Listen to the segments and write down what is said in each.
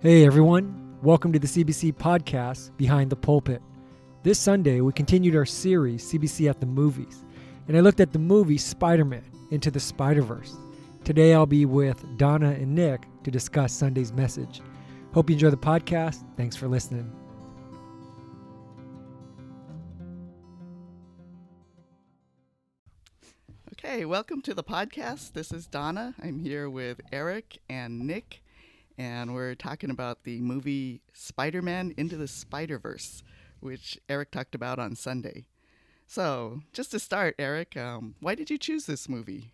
Hey everyone, welcome to the CBC podcast, Behind the Pulpit. This Sunday, we continued our series, CBC at the Movies, and I looked at the movie Spider Man Into the Spider Verse. Today, I'll be with Donna and Nick to discuss Sunday's message. Hope you enjoy the podcast. Thanks for listening. Okay, welcome to the podcast. This is Donna. I'm here with Erik and Nick, and we're talking about the movie Spider Man Into the Spider Verse, which Erik talked about on Sunday. So, just to start, Erik, um, why did you choose this movie?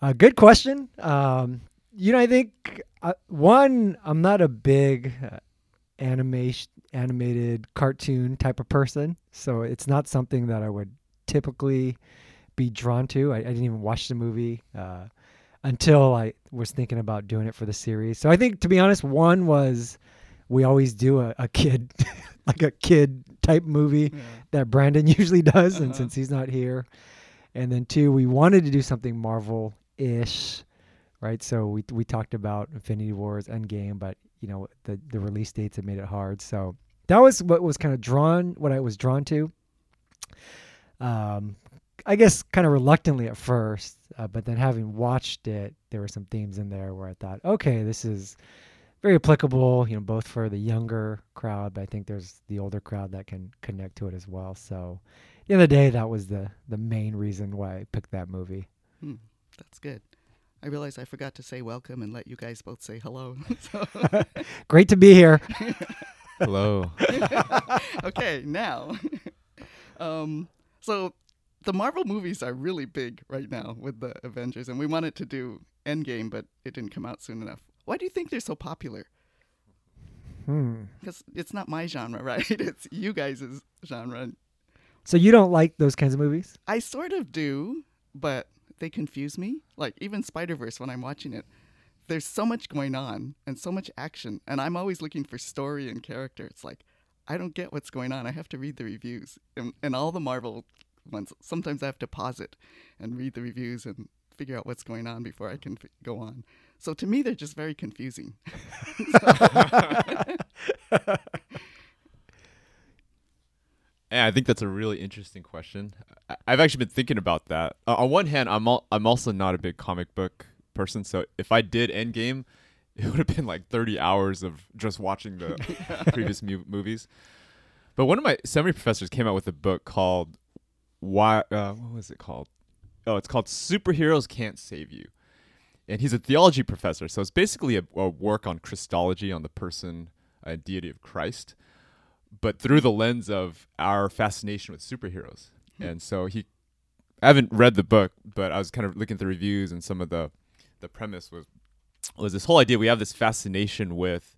Uh, good question. Um, you know, I think uh, one, I'm not a big uh, animation, animated cartoon type of person, so it's not something that I would typically be drawn to. I, I didn't even watch the movie uh, until I was thinking about doing it for the series. So I think, to be honest, one was we always do a, a kid, like a kid type movie Yeah. that Brandon usually does, and Uh-huh. since he's not here, and then two, we wanted to do something Marvel ish, right? So we we talked about Infinity Wars, Endgame, but you know the the release dates have made it hard. So that was what was kind of drawn, what I was drawn to. Um, I guess kind of reluctantly at first, uh, but then having watched it, there were some themes in there where I thought, okay, this is very applicable, you know, both for the younger crowd, but I think there's the older crowd that can connect to it as well. So, at the end of the day, that was the the main reason why I picked that movie. Hmm, that's good. I realized I forgot to say welcome and let you guys both say hello. So- Great to be here. Hello. okay, now, um, so the Marvel movies are really big right now with the Avengers, and we wanted to do Endgame, but it didn't come out soon enough. Why do you think they're so popular? Hmm. Because it's not my genre, right? It's you guys' genre. So you don't like those kinds of movies? I sort of do, but they confuse me. Like even Spider Verse, when I'm watching it, there's so much going on and so much action, and I'm always looking for story and character. It's like I don't get what's going on. I have to read the reviews, and, and all the Marvel ones. Sometimes I have to pause it and read the reviews and figure out what's going on before I can f- go on. So to me, they're just very confusing. Yeah, I think that's a really interesting question. I- I've actually been thinking about that. Uh, on one hand, I'm al- I'm also not a big comic book person, so if I did Endgame, it would have been like 30 hours of just watching the previous mu- movies. But one of my seminary professors came out with a book called "Why?" Uh, what was it called? Oh, it's called "Superheroes Can't Save You," and he's a theology professor, so it's basically a, a work on Christology, on the person and deity of Christ but through the lens of our fascination with superheroes. And so he, I haven't read the book, but I was kind of looking at the reviews, and some of the, the premise was, was this whole idea we have this fascination with,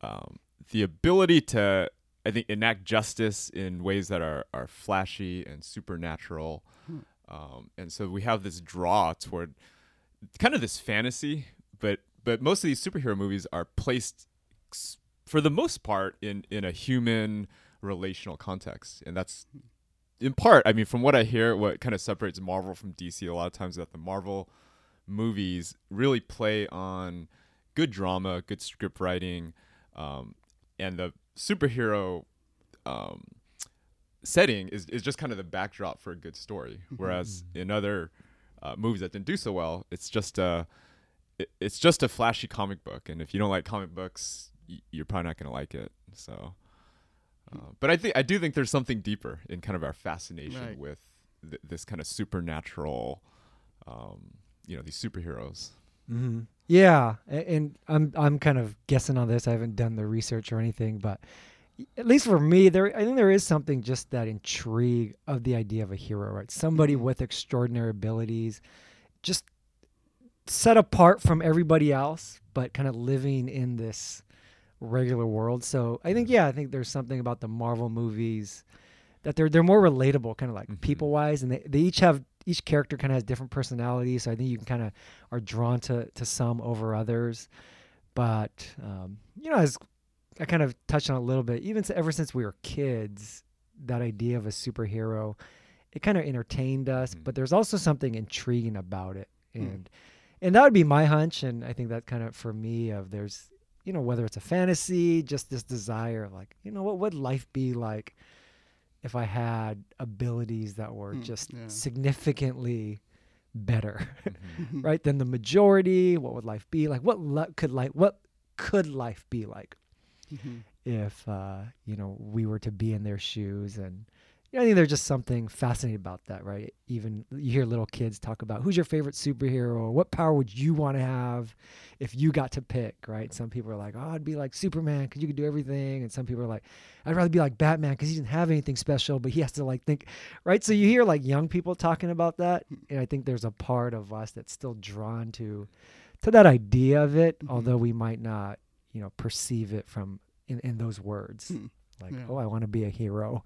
um, the ability to, I think, enact justice in ways that are are flashy and supernatural, um, and so we have this draw toward kind of this fantasy, but but most of these superhero movies are placed for the most part in in a human relational context. And that's in part i mean from what i hear what kind of separates marvel from dc a lot of times is that the marvel movies really play on good drama good script writing um, and the superhero um, setting is, is just kind of the backdrop for a good story. Whereas in other uh, movies that didn't do so well it's just a it, it's just a flashy comic book. And if you don't like comic books y- you're probably not going to like it. So uh, but i think i do think there's something deeper in kind of our fascination Right. with th- this kind of supernatural um, you know these superheroes Mm-hmm. Yeah, and I'm I'm kind of guessing on this. I haven't done the research or anything, but at least for me, there I think there is something just that intrigue of the idea of a hero, right? Somebody Mhm. with extraordinary abilities, just set apart from everybody else, but kind of living in this regular world. So I think yeah, I think there's something about the Marvel movies that they're they're more relatable, kind of like Mhm. people wise, and they, they each have each character kind of has different personalities. So I think you can kind of are drawn to to some over others. But um, you know, as I kind of touched on a little bit, even ever since we were kids, that idea of a superhero, it kind of entertained us. Mhm. But there's also something intriguing about it, Hmm. and and that would be my hunch. And I think that kind of for me of there's you know, whether it's a fantasy, just this desire like, you know, what would life be like if I had abilities that were Mm, just yeah. significantly better, Mhm. right? Than the majority. What would life be like? What li- could life what could life be like Mhm. if uh, you know we were to be in their shoes and you know, I think there's just something fascinating about that, right? Even you hear little kids talk about who's your favorite superhero what power would you want to have if you got to pick, right? Some people are like, oh, I'd be like Superman because you could do everything. And some people are like, I'd rather be like Batman because he didn't have anything special, but he has to like think, right? So you hear like young people talking about that. And I think there's a part of us that's still drawn to to that idea of it, Mhm. although we might not, you know, perceive it from in, in those words. Hmm. Like, Yeah. oh, I want to be a hero.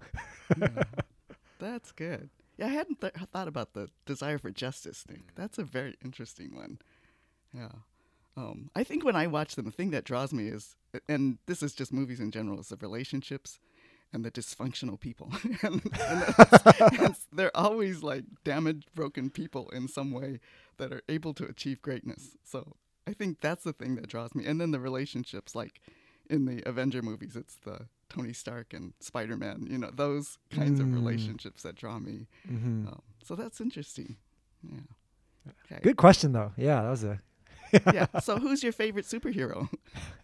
Yeah. That's good. Yeah, I hadn't th- thought about the desire for justice, thing. That's a very interesting one. Yeah. Um, I think when I watch them, the thing that draws me is, and this is just movies in general, is the relationships and the dysfunctional people. and, and they're always like damaged, broken people in some way that are able to achieve greatness. So I think that's the thing that draws me. And then the relationships, like in the Avenger movies, it's the Tony Stark and Spider Man, you know, those kinds of Mm. relationships that draw me. hmm Um, so that's interesting. Yeah. Okay. Good question, though. Yeah, that was a. yeah. So who's your favorite superhero?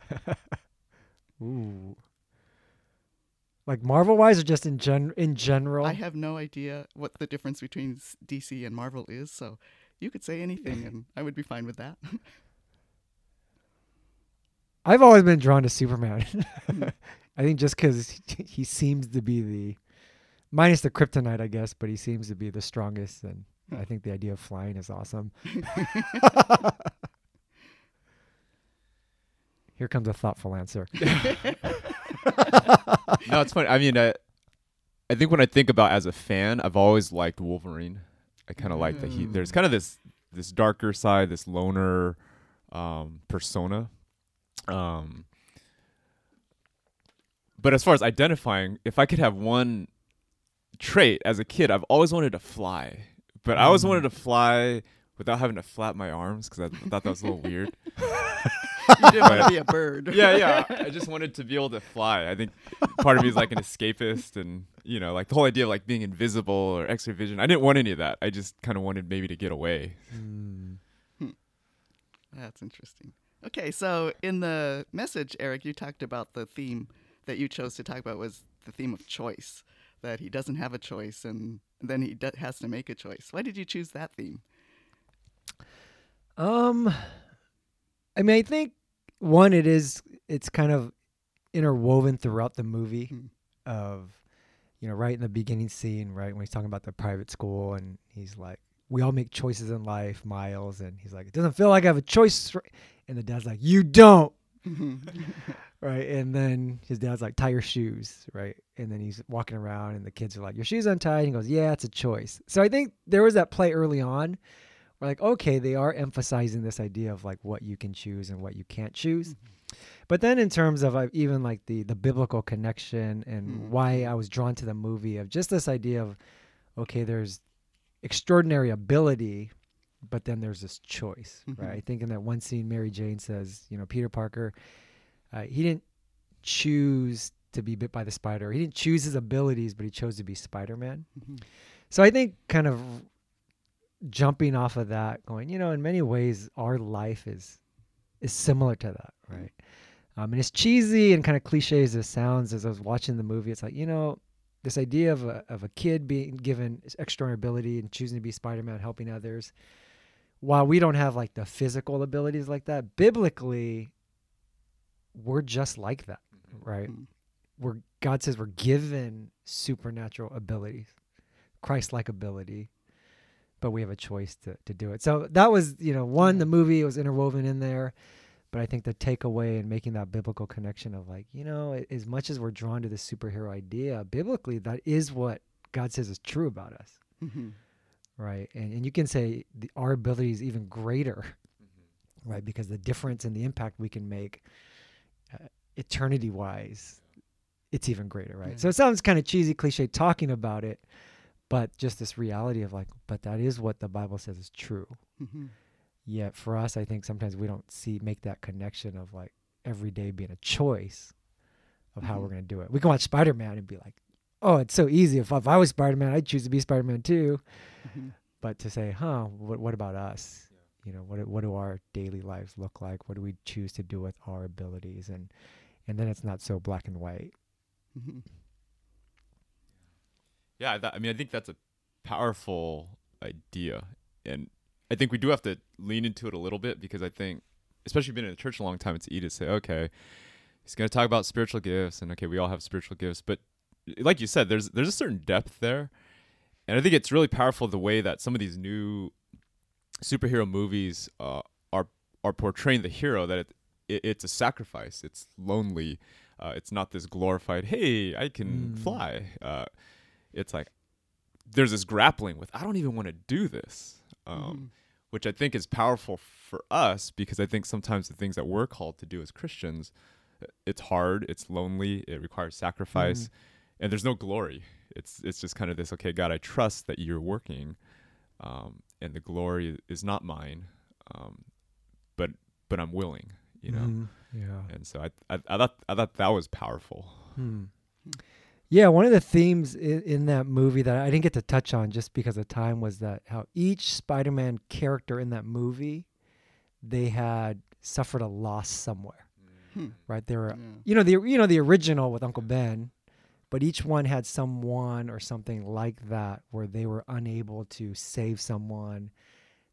Ooh. Like Marvel wise, or just in gen in general? I have no idea what the difference between DC and Marvel is, so you could say anything and I would be fine with that. I've always been drawn to Superman. I think just because he seems to be the, minus the kryptonite, I guess, but he seems to be the strongest, and I think the idea of flying is awesome. Here comes a thoughtful answer. no, it's funny. I mean, I, I think when I think about as a fan, I've always liked Wolverine. I kind of like that he. There's kind of this this darker side, this loner um, persona. Um, but as far as identifying, if I could have one trait as a kid, I've always wanted to fly. But I always Mm. wanted to fly without having to flap my arms because I thought that was a little weird. you didn't want to be a bird. yeah, yeah. I just wanted to be able to fly. I think part of me is like an escapist, and you know, like the whole idea of like being invisible or extra vision. I didn't want any of that. I just kind of wanted maybe to get away. Hmm. That's interesting. Okay, so in the message, Erik, you talked about the theme that you chose to talk about was the theme of choice, that he doesn't have a choice and then he has to make a choice. Why did you choose that theme? Um, I mean, I think one, it is it's kind of interwoven throughout the movie Hmm. of, you know, right in the beginning scene, right when he's talking about the private school, and he's like, "We all make choices in life, Miles," and he's like, "It doesn't feel like I have a choice," and the dad's like, "You don't." right? And then his dad's like, tie your shoes, right? And then he's walking around, and the kids are like, your shoes untied. And he goes, yeah, it's a choice. So I think there was that play early on, where like, okay, they are emphasizing this idea of like what you can choose and what you can't choose. But then in terms of uh, even like the the biblical connection and Mm. why I was drawn to the movie of just this idea of, okay, there's extraordinary ability. But then there's this choice, Mhm. right? I think in that one scene, Mary Jane says, you know, Peter Parker, uh, he didn't choose to be bit by the spider. He didn't choose his abilities, but he chose to be Spider Man. Mhm. So I think kind of jumping off of that, going, you know, in many ways, our life is is similar to that, right? Um, and as cheesy and kind of cliche as it sounds, as I was watching the movie, it's like you know, this idea of a of a kid being given extraordinary ability and choosing to be Spider Man, helping others. While we don't have like the physical abilities like that, biblically, we're just like that, right? Mhm. We're God says we're given supernatural abilities, Christ-like ability, but we have a choice to to do it. So that was, you know, one the movie was interwoven in there, but I think the takeaway and making that biblical connection of like, you know, as much as we're drawn to the superhero idea, biblically that is what God says is true about us, Mhm. right? And and you can say the, our ability is even greater, right? Because the difference and the impact we can make, uh, eternity wise, it's even greater, right? Yeah. So it sounds kind of cheesy, cliche talking about it, but just this reality of like, but that is what the Bible says is true. Mhm. Yet for us, I think sometimes we don't see make that connection of like, every day being a choice of how Mhm. we're going to do it. We can watch Spider Man and be like, oh, it's so easy. If, if I was Spider Man, I'd choose to be Spider Man too. Mhm. But to say, huh, what, what about us? You know, what, do- what do our daily lives look like? What do we choose to do with our abilities? And, and then it's not so black and white. Mhm. Yeah, that, I mean, I think that's a powerful idea, and I think we do have to lean into it a little bit because I think, especially being in the church a long time, it's easy to say, okay, he's going to talk about spiritual gifts, and okay, we all have spiritual gifts, but like you said, there's there's a certain depth there, and I think it's really powerful the way that some of these new superhero movies uh, are are portraying the hero that it, it it's a sacrifice, it's lonely, uh, it's not this glorified, hey, I can Mm. fly. Uh, it's like there's this grappling with I don't even want to do this, um, Mhm. which I think is powerful for us because I think sometimes the things that we're called to do as Christians, it's hard, it's lonely, it requires sacrifice, and there's no glory. It's it's just kind of this okay, God, I trust that you're working, um, and the glory is not mine, um, but but I'm willing, you know. Mhm. Yeah. And so I, I I thought I thought that was powerful. Hmm. Yeah, one of the themes in, in that movie that I didn't get to touch on just because of time was that how each Spider-Man character in that movie, they had suffered a loss somewhere, Hmm. right? They were, Yeah. you know, the you know the original with Uncle Ben, but each one had someone or something like that where they were unable to save someone,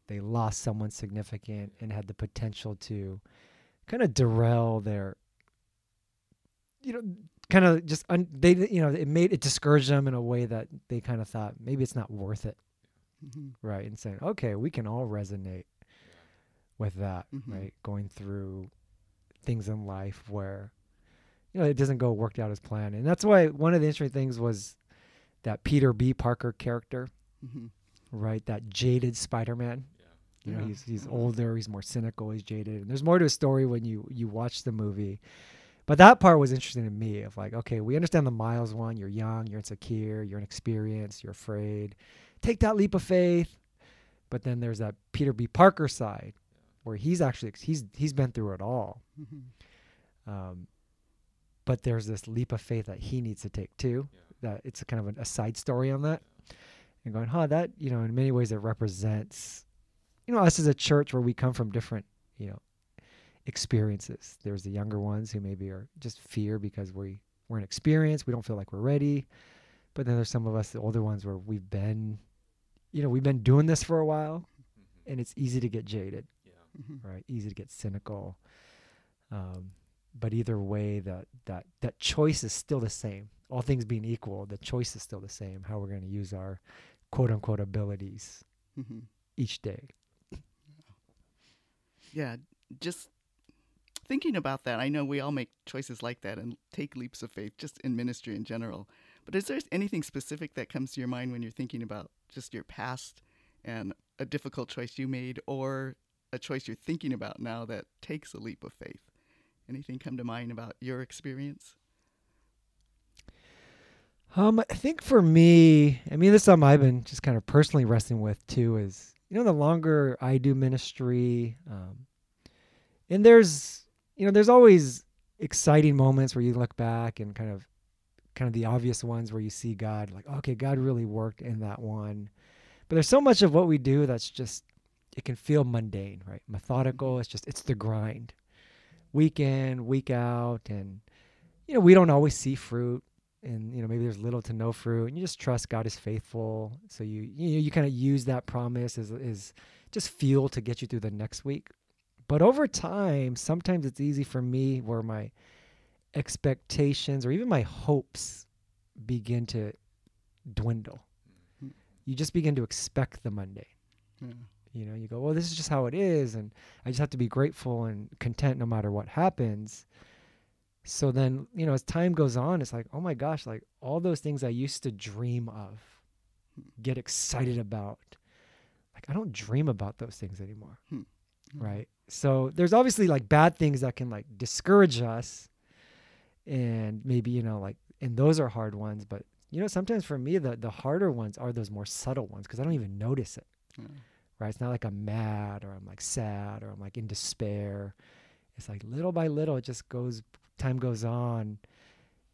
they lost someone significant and had the potential to kind of derail their you know kind of just un- they you know it made it discouraged them in a way that they kind of thought maybe it's not worth it Mhm. right and saying okay we can all resonate with that Mhm. right going through things in life where you know it doesn't go worked out as planned. And that's why one of the interesting things was that peter b. Parker character Mhm. right? That jaded spider-man. You know Yeah. he's he's older he's more cynical he's jaded. And there's more to his story when you you watch the movie. But that part was interesting to me of like okay we understand the miles one. You're young you're insecure you're inexperienced you're afraid. Take that leap of faith. But then there's that peter b. Parker side where he's actually he's he's been through it all. Mhm. um, but there's this leap of faith that he needs to take too that it's a kind of a, a side story on that. And going huh that you know in many ways it represents you know us as a church where we come from different you know experiences. There's the younger ones who maybe are just fear because we we're inexperienced we don't feel like we're ready. But then there's some of us the older ones where we've been you know we've been doing this for a while and it's easy to get jaded. Mhm. right? Easy to get cynical. Um, but either way, that that that choice is still the same. All things being equal, the choice is still the same. How we're going to use our quote unquote abilities Mhm. each day. Yeah, just thinking about that, I know we all make choices like that and take leaps of faith just in ministry in general. But is there anything specific that comes to your mind when you're thinking about just your past and a difficult choice you made or a choice you're thinking about now that takes a leap of faith? Anything come to mind about your experience? Um, I think for me, I mean, this is something I've been just kind of personally wrestling with too. Is you know, the longer I do ministry, um, and there's you know, there's always exciting moments where you look back and kind of, kind of the obvious ones where you see God, like, okay, God really worked in that one. But there's so much of what we do that's just, it can feel mundane, right? Methodical. It's just, it's the grind, week in, week out, and you know, we don't always see fruit and you know maybe there's little to no fruit and you just trust god is faithful so you you, know, you kind of use that promise as, is just fuel to get you through the next week but over time sometimes it's easy for me where my expectations or even my hopes begin to dwindle Mhm. you just begin to expect the monday Yeah. You know you go well this is just how it is and i just have to be grateful and content no matter what happens. So then you know as time goes on it's like oh my gosh like all those things i used to dream of get excited about. Like i don't dream about those things anymore. Hmm. right? So there's obviously like bad things that can like discourage us and maybe you know like and those are hard ones but you know sometimes for me the the harder ones are those more subtle ones because i don't even notice it. Yeah. Right? It's not like I'm mad or I'm like sad or I'm like in despair. it's like little by little, it just goes, time goes on.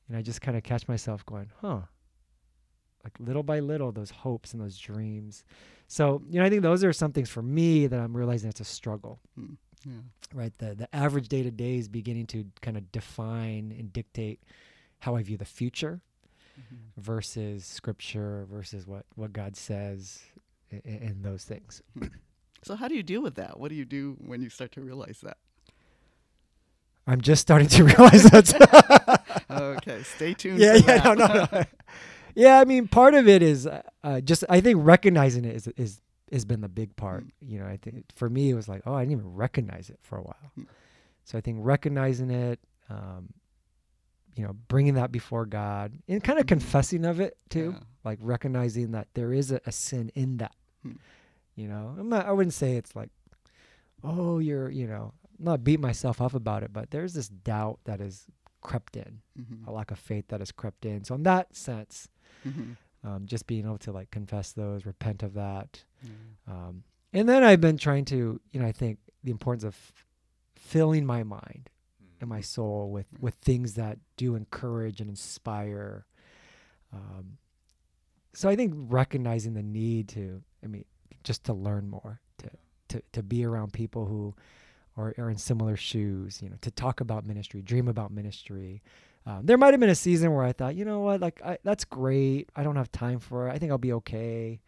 And I just kind of catch myself going, huh. Like little by little, those hopes and those dreams. So, you know, I think those are some things for me that I'm realizing it's a struggle, Yeah. right? The, the average day to day is beginning to kind of define and dictate how I view the future Mhm. versus scripture versus what, what God says and, and those things. So how do you deal with that? What do you do when you start to realize that? I'm just starting to realize that. okay, stay tuned. yeah, yeah, no, that. no, no. yeah, I mean, part of it is uh, uh, just I think recognizing it is is has been the big part. Mm. You know, I think for me it was like, oh, I didn't even recognize it for a while. Mm. So I think recognizing it, um, you know, bringing that before God and kind of Mhm. confessing of it too, Yeah. like recognizing that there is a, a sin in that. Hmm. You know, I'm not, I wouldn't say it's like, oh, you're, you know, not beat myself up about it, but there's this doubt that has crept in, Mhm. a lack of faith that has crept in. So in that sense, Mhm. um, just being able to like confess those, repent of that, Yeah. um, and then I've been trying to, you know, I think the importance of f- filling my mind and my soul with with things that do encourage and inspire. Um, so I think recognizing the need to, I mean, just to learn more, to to to be around people who are, are in similar shoes, you know, to talk about ministry, dream about ministry. Um, there might have been a season where I thought, you know what, like I, that's great. I don't have time for it. I think I'll be okay.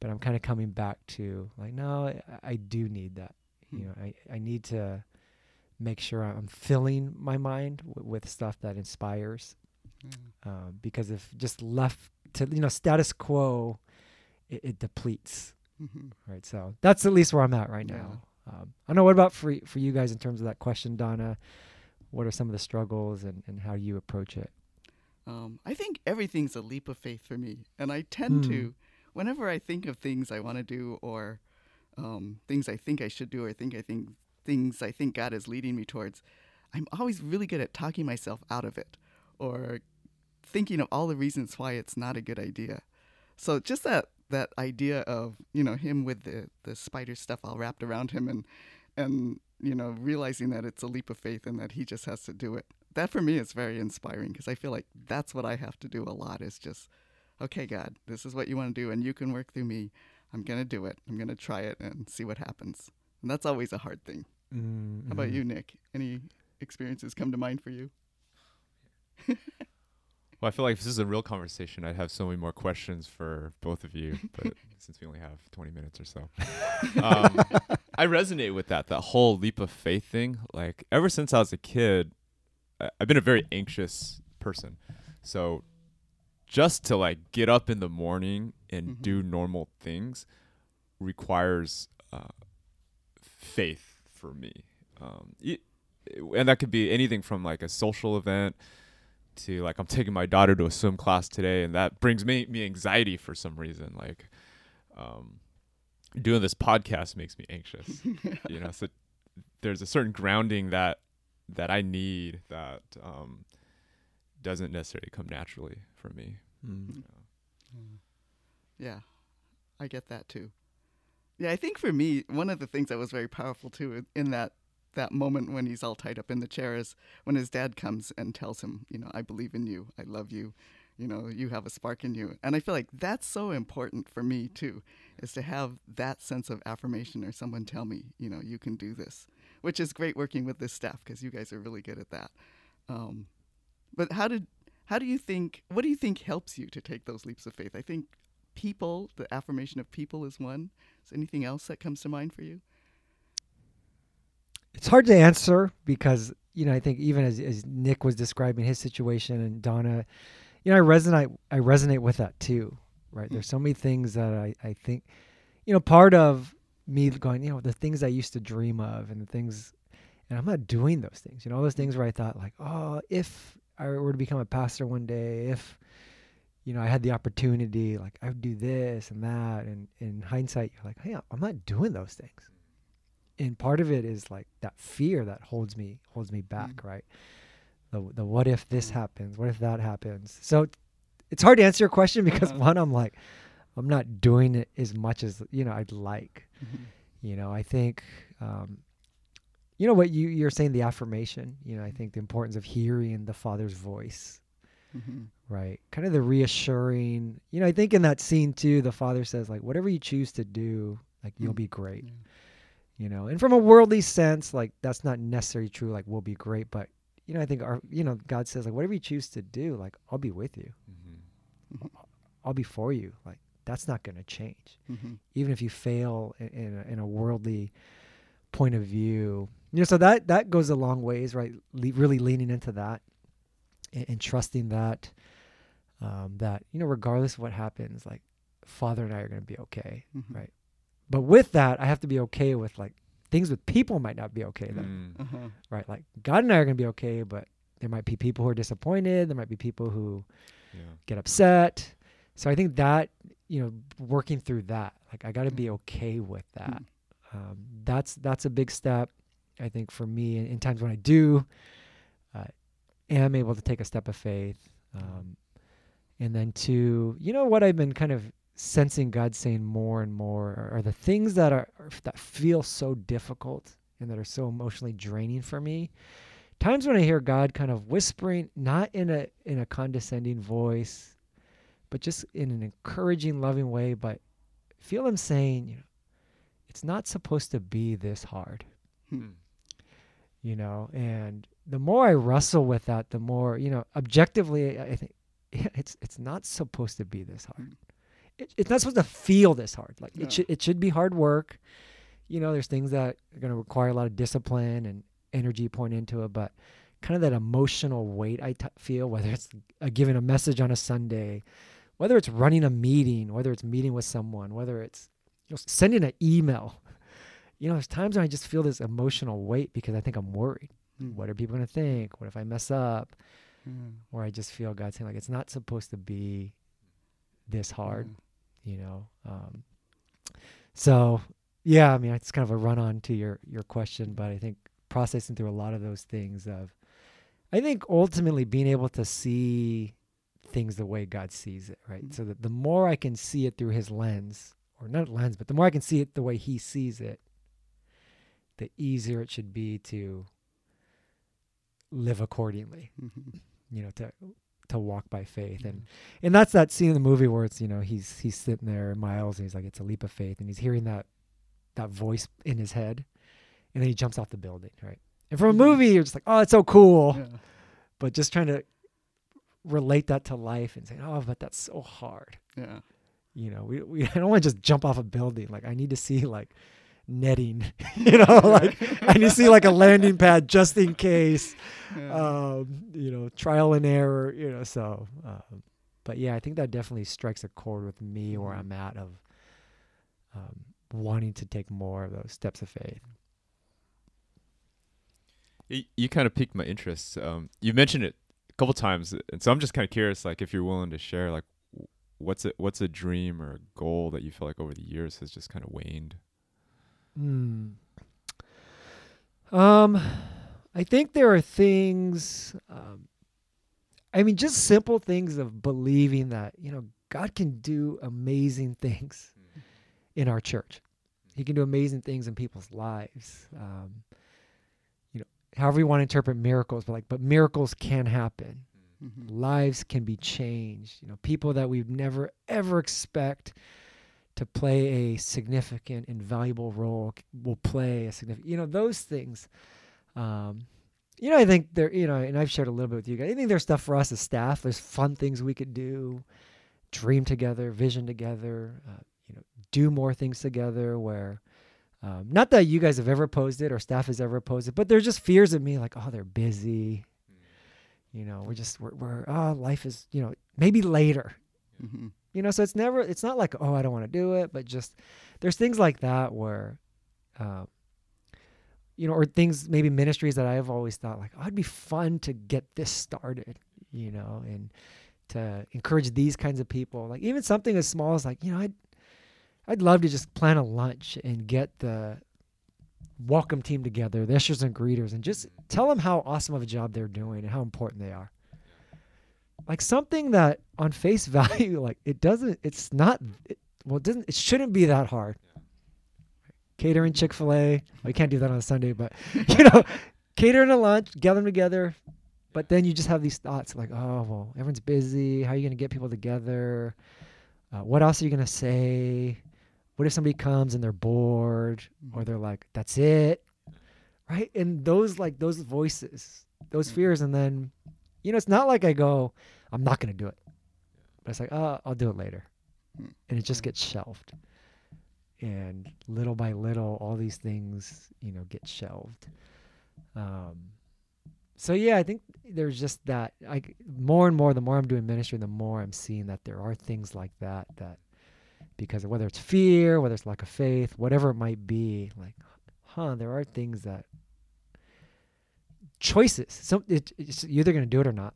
But I'm kind of coming back to like, no, I, I do need that. You Hmm. know, I, I need to make sure I'm filling my mind w- with stuff that inspires. Yeah. Um, because if just left to you know status quo, it, it depletes. Mhm. Right. So that's at least where I'm at right Yeah. now. Um, I know. What about for y- for you guys in terms of that question, Donna? What are some of the struggles and, and how you approach it? Um, I think everything's a leap of faith for me, and I tend Hmm. to, whenever I think of things I want to do or um, things I think I should do or think I think things I think God is leading me towards, I'm always really good at talking myself out of it or thinking of all the reasons why it's not a good idea. So just that that idea of you know him with the the spider stuff all wrapped around him and and you know realizing that it's a leap of faith and that he just has to do it that for me is very inspiring because I feel like that's what I have to do a lot is just, okay, God, this is what you want to do, and you can work through me. I'm gonna do it. I'm gonna try it and see what happens. And that's always a hard thing. Mm, How about you, Nick? Any experiences come to mind for you? Well, I feel like if this is a real conversation, I'd have so many more questions for both of you, but since we only have 20 minutes or so, um, I resonate with that, that whole leap of faith thing. Like, ever since I was a kid, I- I've been a very anxious person. So, just to like get up in the morning and Mhm. do normal things requires uh, faith for me. Um, it, and that could be anything from like a social event to like I'm taking my daughter to a swim class today, and that brings me me anxiety for some reason. Like, um, doing this podcast makes me anxious. you know, so there's a certain grounding that that I need that um, doesn't necessarily come naturally for me. Mm. Yeah, I get that too. Yeah, I think for me, one of the things that was very powerful too in that that moment when he's all tied up in the chair is when his dad comes and tells him, you know, I believe in you, I love you, you know, you have a spark in you, and I feel like that's so important for me too, is to have that sense of affirmation or someone tell me, you know, you can do this, which is great working with this staff because you guys are really good at that. Um, but how did how do you think what do you think helps you to take those leaps of faith? I think people, the affirmation of people is one. Is anything else that comes to mind for you? It's hard to answer because you know I think even as, as Nick was describing his situation and Donna, you know I resonate I resonate with that too. Right? Mm. There's so many things that I I think, you know, part of me going, you know, the things I used to dream of and the things, and I'm not doing those things. You know, all those things where I thought like, oh, if I were to become a pastor one day, if you know I had the opportunity, like I would do this and that, and in hindsight, you're like, hey, I'm not doing those things. And part of it is like that fear that holds me holds me back right? The the what if this happens? What if that happens? So it's hard to answer your question because Uh-huh. one i'm like i'm not doing it as much as you know i'd like. Mm-hmm. you know i think um you know what you you're saying the affirmation. You know, I think the importance of hearing the Father's voice, hmm right? Kind of the reassuring. You know, I think in that scene too, the Father says like, whatever you choose to do, like you'll Mm. be great. Yeah. You know, and from a worldly sense, like that's not necessarily true. Like we'll be great, but you know, I think our you know God says like whatever you choose to do, like I'll be with you. Mm-hmm. I'll be for you. Like that's not going to change. hmm even if you fail in, in, a, in a worldly point of view you know so that that goes a long ways right Le- really leaning into that and, and trusting that um, that you know regardless of what happens like father and i are going to be okay hmm Right. but with that i have to be okay with like things with people might not be okay then Mm. Uh-huh. right like god and i are going to be okay but there might be people who are disappointed there might be people who Yeah. get upset. So I think that you know working through that, like I got to Mm. be okay with that. Um, that's that's a big step, I think, for me. In, in times when I do, uh, am able to take a step of faith, um, and then to you know what I've been kind of sensing God saying more and more are, are the things that are are- that feel so difficult and that are so emotionally draining for me. Times when I hear God kind of whispering, not in a in a condescending voice, but just in an encouraging, loving way, but feel him saying, you know, it's not supposed to be this hard, Mm. you know. And the more I wrestle with that, the more, you know, objectively, I think it's it's not supposed to be this hard. It, it's not supposed to feel this hard. Like Yeah. it should it should be hard work. You know, there's things that are going to require a lot of discipline and energy point into it, but kind of that emotional weight I t- feel, whether it's uh, giving a message on a Sunday, whether it's running a meeting, whether it's meeting with someone, whether it's you know, sending an email. You know, there's times when I just feel this emotional weight because I think I'm worried. Mm. What are people going to think? What if I mess up? Yeah. Or I just feel God saying like it's not supposed to be this hard, you know. Um, so yeah, I mean it's kind of a run on to your your question, but I think processing through a lot of those things of, I think ultimately being able to see things the way God sees it, right? Mhm. So that the more I can see it through His lens, or not lens, but the more I can see it the way He sees it, the easier it should be to live accordingly Mhm. you know to to walk by faith and and that's that scene in the movie where it's you know he's he's sitting there miles and he's like it's a leap of faith and he's hearing that that voice in his head and then he jumps off the building right and from a Mhm. movie you're just like oh it's so cool Yeah. but just trying to relate that to life and saying oh but that's so hard Yeah. you know we, we I don't want to just jump off a building like I need to see like netting you know like and you see like a landing pad just in case Yeah. um, you know, trial and error, you know. So, um, but yeah, I think that definitely strikes a chord with me where Mhm. I'm at of um, wanting to take more of those steps of faith. You, you kind of piqued my interest. Um, you mentioned it a couple times, and so I'm just kind of curious, like if you're willing to share, like what's a what's a dream or a goal that you feel like over the years has just kind of waned. Hmm. Um, I think there are things. Um, I mean, just simple things of believing that you know God can do amazing things in our church. He can do amazing things in people's lives. Um, you know, however you want to interpret miracles, but like, but miracles can happen. Mhm. Lives can be changed. You know, people that we'd never ever expect to play a significant and valuable role will play a significant. You know, those things. Um, you know, I think there. You know, and I've shared a little bit with you guys. I think there's stuff for us as staff. There's fun things we could do, dream together, vision together. Uh, you know, do more things together. Where, um, not that you guys have ever opposed it or staff has ever opposed it, but there's just fears of me like, oh, they're busy. You know, we're just we're, we're oh, life is you know maybe later. Mhm. You know, so it's never it's not like oh I don't want to do it, but just there's things like that where, um, you know, or things maybe ministries that I've always thought like oh, it'd be fun to get this started. You know, and to encourage these kinds of people, like even something as small as like you know I'd I'd love to just plan a lunch and get the welcome team together, the ushers and greeters, and just tell them how awesome of a job they're doing and how important they are. Like something that on face value, like it doesn't, it's not, it, well, it doesn't, it shouldn't be that hard. catering Chick Fil A. We can't do that on a Sunday, but you know, catering a lunch, gather them together. But then you just have these thoughts like, oh well, everyone's busy. How are you gonna get people together? Uh, what else are you gonna say? What if somebody comes and they're bored, or they're like, that's it, right? And those like those voices, those Mm. fears, and then, you know, it's not like I go, I'm not gonna do it, but it's like, oh, I'll do it later, Mm. and it just gets shelved. And little by little all these things you know get shelved. Um so yeah i think there's just that i more and more the more i'm doing ministry the more i'm seeing that there are things like that that because of whether it's fear whether it's lack of faith whatever it might be like huh there are things that choices. Some it, it's you're either going to do it or not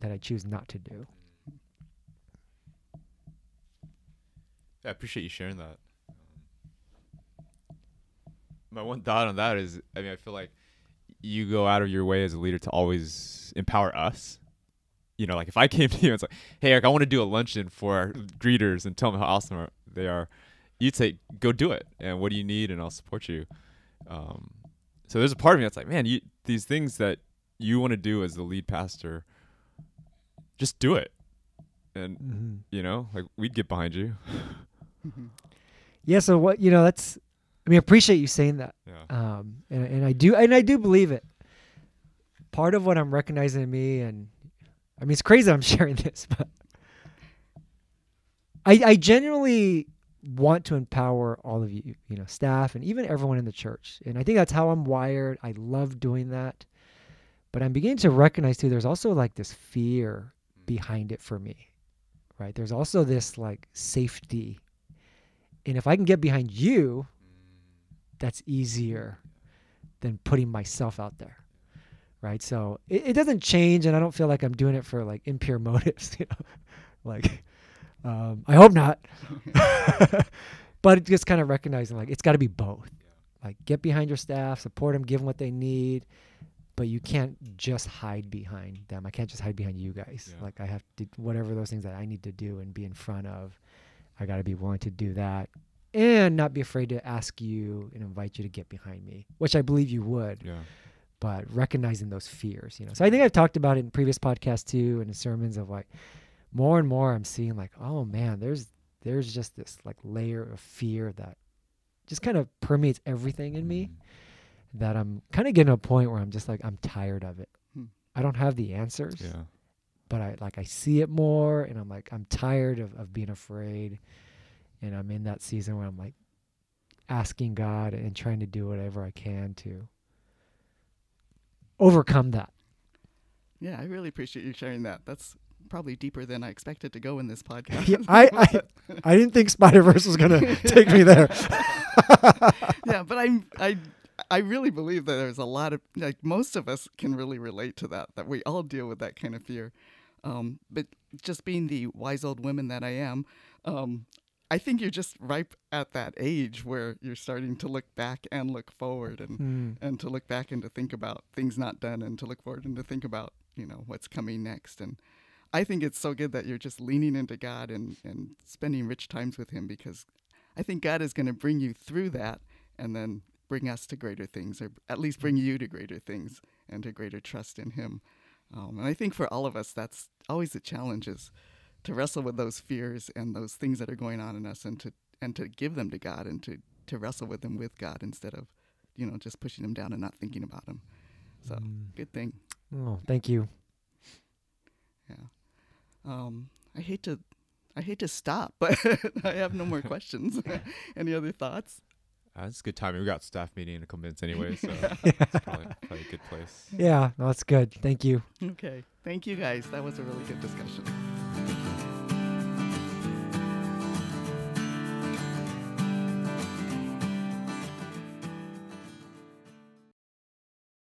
that i choose not to do Yeah, I appreciate you sharing that. My one thought on that is, I mean, I feel like you go out of your way as a leader to always empower us. You know, like if I came to you and it's like, hey, Erik, I want to do a luncheon for our greeters and tell them how awesome they are, you'd say, go do it. And what do you need? And I'll support you. Um, so there's a part of me that's like, man, you, these things that you want to do as the lead pastor, just do it. And, mm-hmm. you know, like we'd get behind you. yeah so what you know that's i mean I appreciate you saying that Yeah. um, and, and I do and I do believe it. Part of what I'm recognizing in me, and I mean, it's crazy I'm sharing this, but I, I genuinely want to empower all of you, you know, staff and even everyone in the church, and I think that's how I'm wired. I love doing that, but I'm beginning to recognize too. There's also like this fear behind it for me, right? There's also this like safety, and if I can get behind you, that's easier than putting myself out there right? So it, it doesn't change and i don't feel like i'm doing it for like impure motives you know? Like um, i hope not. But just kind of recognizing like it's got to be both. Like get behind your staff support them give them what they need but you can't just hide behind them i can't just hide behind you guys Yeah. like i have to whatever those things that i need to do and be in front of i got to be willing to do that and not be afraid to ask you and invite you to get behind me, which I believe you would, Yeah. but recognizing those fears, you know. So I think I've talked about it in previous podcasts too and in sermons of like more and more I'm seeing like, oh man, there's there's just this like layer of fear that just kind of permeates everything in me mm-hmm. That I'm kind of getting to a point where I'm just like I'm tired of it. Hmm. I don't have the answers Yeah. but I like I see it more and I'm like I'm tired of, of being afraid and I'm in that season where I'm like asking God and trying to do whatever I can to overcome that. Yeah, I really appreciate you sharing that. That's probably deeper than I expected to go in this podcast. Yeah, I, I I didn't think Spider Verse was gonna take me there. yeah, but I'm I I really believe that there's a lot of like most of us can really relate to that. That we all deal with that kind of fear. Um, but just being the wise old woman that I am, um, I think you're just ripe at that age where you're starting to look back and look forward, and Hmm. and to look back and to think about things not done, and to look forward and to think about you know what's coming next. And I think it's so good that you're just leaning into God and and spending rich times with Him because I think God is going to bring you through that and then bring us to greater things, or at least bring you to greater things and to greater trust in Him. Um, and I think for all of us, that's always the challenge is to wrestle with those fears and those things that are going on in us, and to and to give them to God and to to wrestle with them with God instead of you know just pushing them down and not thinking about them. So Mm. good thing. Oh, thank you. Yeah. Um, I hate to, I hate to stop, but I have no more questions. Any other thoughts? Uh, it's a good timing. We got staff meeting in a couple minutes anyway, so Yeah. it's probably, probably a good place. Yeah, no, that's good. Thank you. Okay. Thank you guys. That was a really good discussion.